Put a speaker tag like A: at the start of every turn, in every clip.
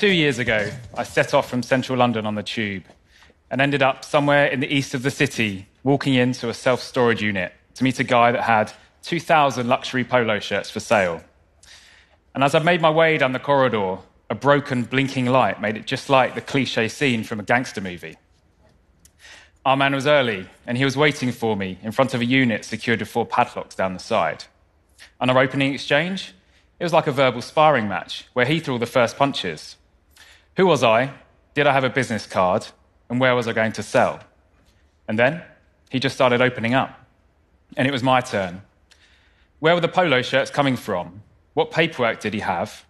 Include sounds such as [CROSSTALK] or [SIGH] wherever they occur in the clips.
A: Two years ago, I set off from central London on the tube and ended up somewhere in the east of the city, walking into a self storage unit to meet a guy that had 2,000 luxury polo shirts for sale. And as I made my way down the corridor, a broken, blinking light made it just like the cliche scene from a gangster movie. Our man was early, and he was waiting for me in front of a unit secured with four padlocks down the side. On our opening exchange, it was like a verbal sparring match where he threw the first punches. Who was I? Did I have a business card? And where was I going to sell? And then he just started opening up. And it was my turn. Where were the polo shirts coming from? What paperwork did he have?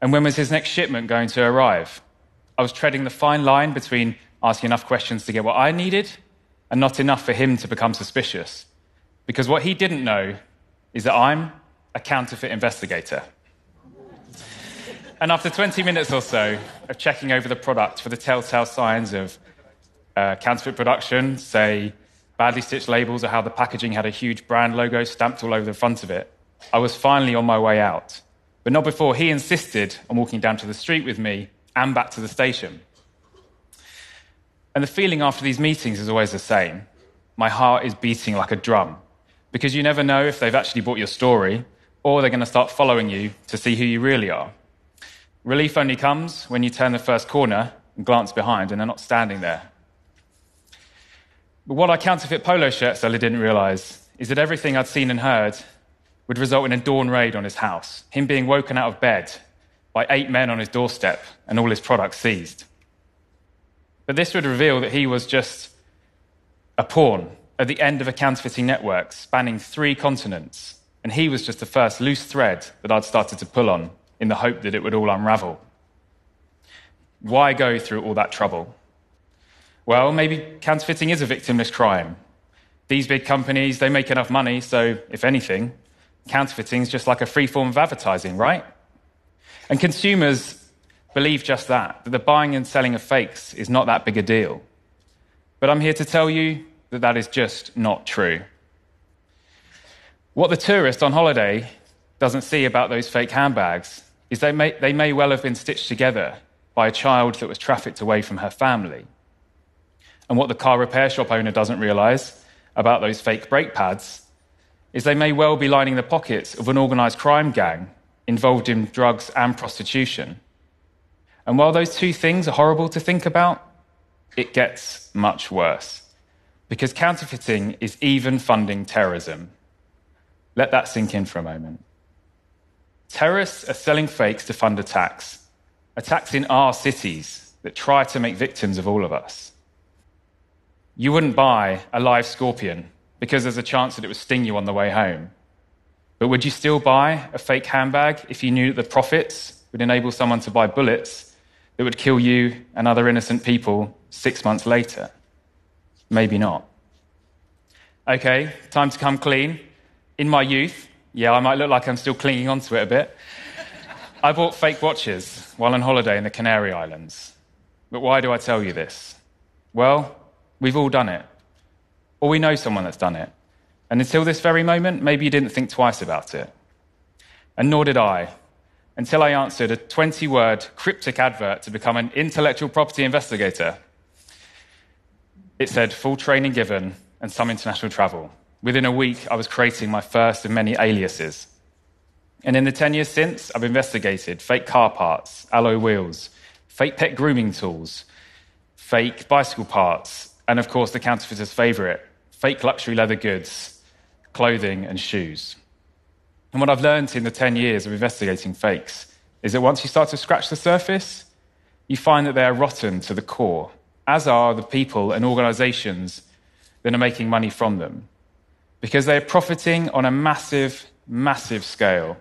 A: And when was his next shipment going to arrive? I was treading the fine line between asking enough questions to get what I needed and not enough for him to become suspicious. Because what he didn't know is that I'm a counterfeit investigator. And after 20 minutes or so of checking over the product for the telltale signs of uh, counterfeit production, say badly stitched labels or how the packaging had a huge brand logo stamped all over the front of it, I was finally on my way out. But not before he insisted on walking down to the street with me and back to the station. And the feeling after these meetings is always the same. My heart is beating like a drum because you never know if they've actually bought your story or they're going to start following you to see who you really are. Relief only comes when you turn the first corner and glance behind and they're not standing there. But what our counterfeit polo shirt seller didn't realize is that everything I'd seen and heard would result in a dawn raid on his house, him being woken out of bed by eight men on his doorstep and all his products seized. But this would reveal that he was just a pawn at the end of a counterfeiting network spanning three continents, and he was just the first loose thread that I'd started to pull on in the hope that it would all unravel. Why go through all that trouble? Well, maybe counterfeiting is a victimless crime. These big companies, they make enough money, so if anything, counterfeiting is just like a free form of advertising, right? And consumers believe just that, that the buying and selling of fakes is not that big a deal. But I'm here to tell you that that is just not true. What the tourist on holiday doesn't see about those fake handbags is they may, they may well have been stitched together by a child that was trafficked away from her family. And what the car repair shop owner doesn't realize about those fake brake pads is they may well be lining the pockets of an organized crime gang involved in drugs and prostitution. And while those two things are horrible to think about, it gets much worse. Because counterfeiting is even funding terrorism. Let that sink in for a moment. Terrorists are selling fakes to fund attacks, attacks in our cities that try to make victims of all of us. You wouldn't buy a live scorpion because there's a chance that it would sting you on the way home. But would you still buy a fake handbag if you knew that the profits would enable someone to buy bullets that would kill you and other innocent people six months later? Maybe not. Okay, time to come clean. In my youth, yeah, I might look like I'm still clinging onto it a bit. I bought fake watches while on holiday in the Canary Islands. But why do I tell you this? Well, we've all done it. Or we know someone that's done it. And until this very moment, maybe you didn't think twice about it. And nor did I, until I answered a 20 word cryptic advert to become an intellectual property investigator. It said full training given and some international travel. Within a week, I was creating my first of many aliases. And in the 10 years since, I've investigated fake car parts, alloy wheels, fake pet grooming tools, fake bicycle parts, and of course, the counterfeiter's favorite fake luxury leather goods, clothing, and shoes. And what I've learned in the 10 years of investigating fakes is that once you start to scratch the surface, you find that they are rotten to the core, as are the people and organizations that are making money from them. Because they are profiting on a massive, massive scale.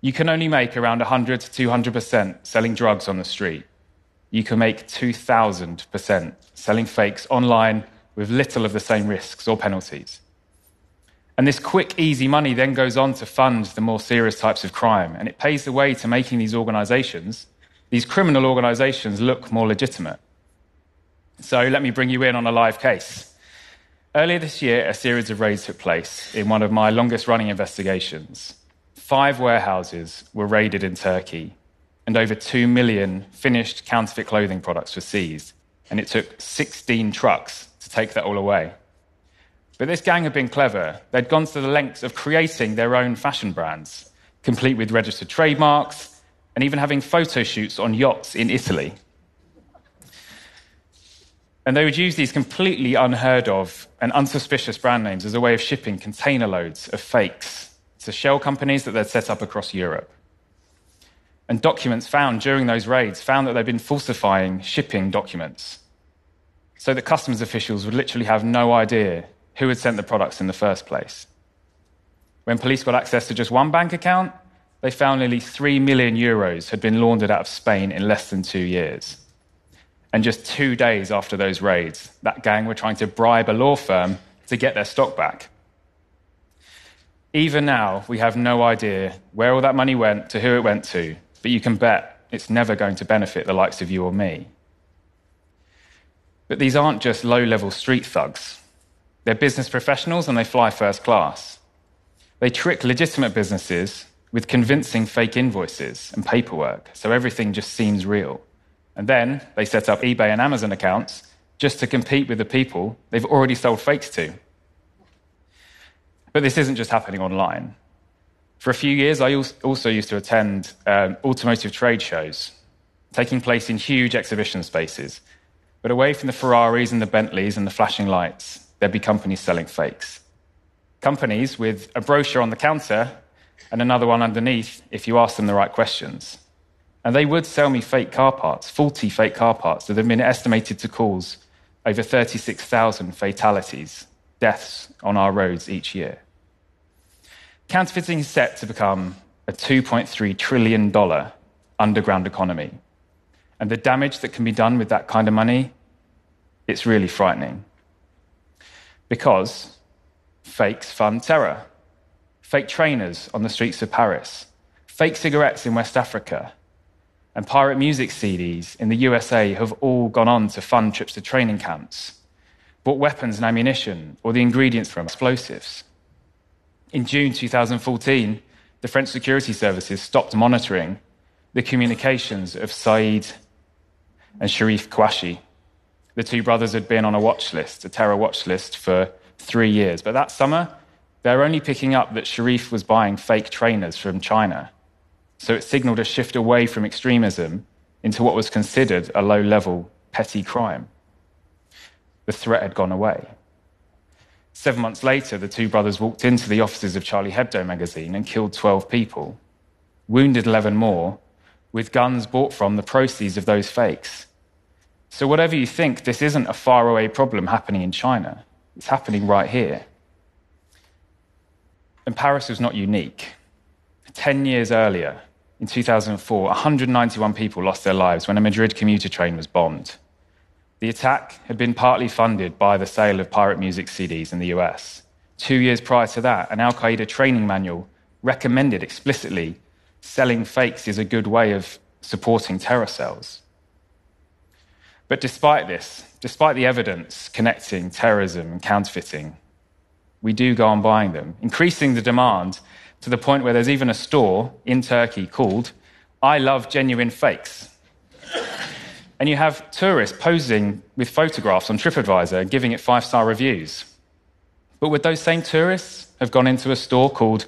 A: You can only make around 100 to 200% selling drugs on the street. You can make 2,000% selling fakes online with little of the same risks or penalties. And this quick, easy money then goes on to fund the more serious types of crime. And it pays the way to making these organizations, these criminal organizations, look more legitimate. So let me bring you in on a live case. Earlier this year, a series of raids took place in one of my longest running investigations. Five warehouses were raided in Turkey. and over 2 million finished counterfeit clothing products were seized. And it took 16 trucks to take that all away. But this gang had been clever. They'd gone to the lengths of creating their own fashion brands, complete with registered trademarks, and even having photo shoots on yachts in Italy. And they would use these completely unheard of and unsuspicious brand names as a way of shipping container loads of fakes to shell companies that they'd set up across Europe. And documents found during those raids found that they'd been falsifying shipping documents. So that customs officials would literally have no idea who had sent the products in the first place. When police got access to just one bank account, they found nearly 3 million euros had been laundered out of Spain in less than two years. And just two days after those raids, that gang were trying to bribe a law firm to get their stock back. Even now, we have no idea where all that money went, to who it went to, but you can bet it's never going to benefit the likes of you or me. But these aren't just low level street thugs. They're business professionals and they fly first class. They trick legitimate businesses with convincing fake invoices and paperwork, so everything just seems real. And then they set up eBay and Amazon accounts just to compete with the people they've already sold fakes to. But this isn't just happening online. For a few years, I also used to attend um, automotive trade shows, taking place in huge exhibition spaces. But away from the Ferraris and the Bentleys and the flashing lights, there'd be companies selling fakes. Companies with a brochure on the counter and another one underneath if you ask them the right questions. And they would sell me fake car parts, faulty fake car parts that have been estimated to cause over 36,000 fatalities, deaths on our roads each year. Counterfeiting is set to become a $2.3 trillion underground economy. And the damage that can be done with that kind of money, it's really frightening. Because fakes fund terror, fake trainers on the streets of Paris, fake cigarettes in West Africa, and pirate music CDs in the USA have all gone on to fund trips to training camps, bought weapons and ammunition, or the ingredients for explosives. In June 2014, the French security services stopped monitoring the communications of Saeed and Sharif Kouachi, the two brothers had been on a watch list, a terror watch list, for three years. But that summer, they're only picking up that Sharif was buying fake trainers from China. So it signaled a shift away from extremism into what was considered a low level petty crime. The threat had gone away. Seven months later, the two brothers walked into the offices of Charlie Hebdo magazine and killed 12 people, wounded 11 more, with guns bought from the proceeds of those fakes. So, whatever you think, this isn't a faraway problem happening in China. It's happening right here. And Paris was not unique. Ten years earlier, in 2004, 191 people lost their lives when a Madrid commuter train was bombed. The attack had been partly funded by the sale of pirate music CDs in the US. Two years prior to that, an Al Qaeda training manual recommended explicitly selling fakes is a good way of supporting terror cells. But despite this, despite the evidence connecting terrorism and counterfeiting, we do go on buying them, increasing the demand to the point where there's even a store in Turkey called I Love Genuine Fakes. and you have tourists posing with photographs on TripAdvisor and giving it five star reviews. But would those same tourists have gone into a store called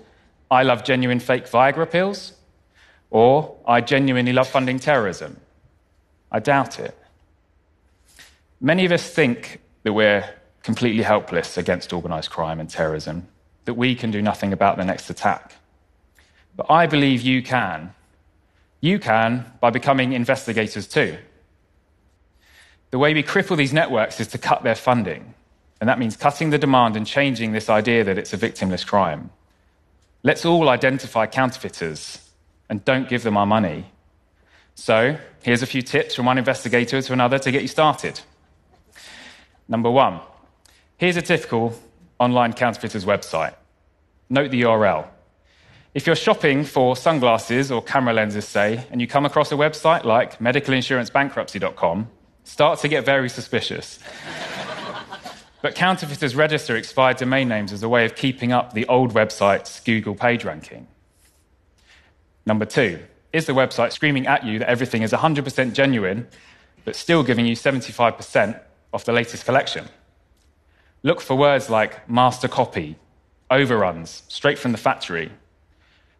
A: I Love Genuine Fake Viagra Pills? Or I Genuinely Love Funding Terrorism? I doubt it. Many of us think that we're completely helpless against organized crime and terrorism, that we can do nothing about the next attack. But I believe you can. You can by becoming investigators too. The way we cripple these networks is to cut their funding, and that means cutting the demand and changing this idea that it's a victimless crime. Let's all identify counterfeiters and don't give them our money. So, here's a few tips from one investigator to another to get you started. Number one, here's a typical online counterfeiter's website. Note the URL. If you're shopping for sunglasses or camera lenses, say, and you come across a website like medicalinsurancebankruptcy.com, start to get very suspicious. [LAUGHS] but counterfeiters register expired domain names as a way of keeping up the old website's Google page ranking. Number two, is the website screaming at you that everything is 100% genuine, but still giving you 75% off the latest collection. Look for words like master copy, overruns, straight from the factory.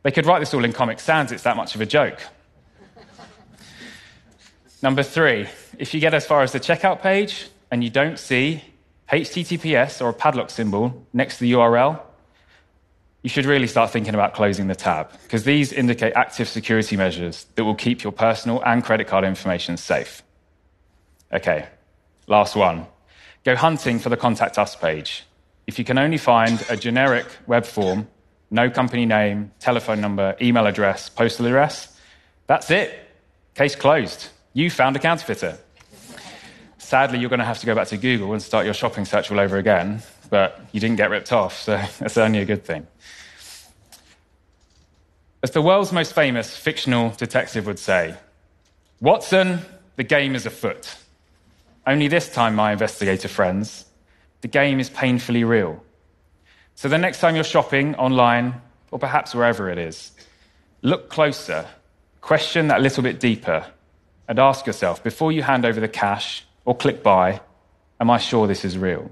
A: They could write this all in Comic Sans, it's that much of a joke. Number three, if you get as far as the checkout page and you don't see HTTPS or a padlock symbol next to the URL, you should really start thinking about closing the tab because these indicate active security measures that will keep your personal and credit card information safe. Okay, last one. Go hunting for the Contact Us page. If you can only find a generic web form, no company name, telephone number, email address, postal address, that's it. Case closed. You found a counterfeiter. Sadly, you're going to have to go back to Google and start your shopping search all over again, but you didn't get ripped off, so [LAUGHS] that's only a good thing. As the world's most famous fictional detective would say, Watson, the game is afoot. Only this time, my investigator friends, the game is painfully real. So the next time you're shopping online, or perhaps wherever it is, look closer, question that little bit deeper, and ask yourself before you hand over the cash or click buy, am I sure this is real?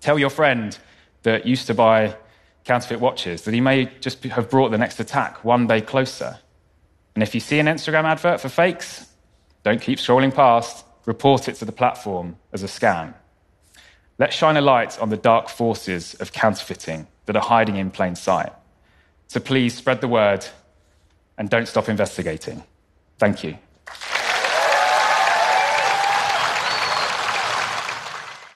A: Tell your friend that used to buy counterfeit watches that he may just have brought the next attack one day closer. And if you see an Instagram advert for fakes, don't keep scrolling past report it to the platform as a scam. Let's shine a light on the dark forces of counterfeiting that are hiding in plain sight. So please spread the word and don't stop investigating. Thank you.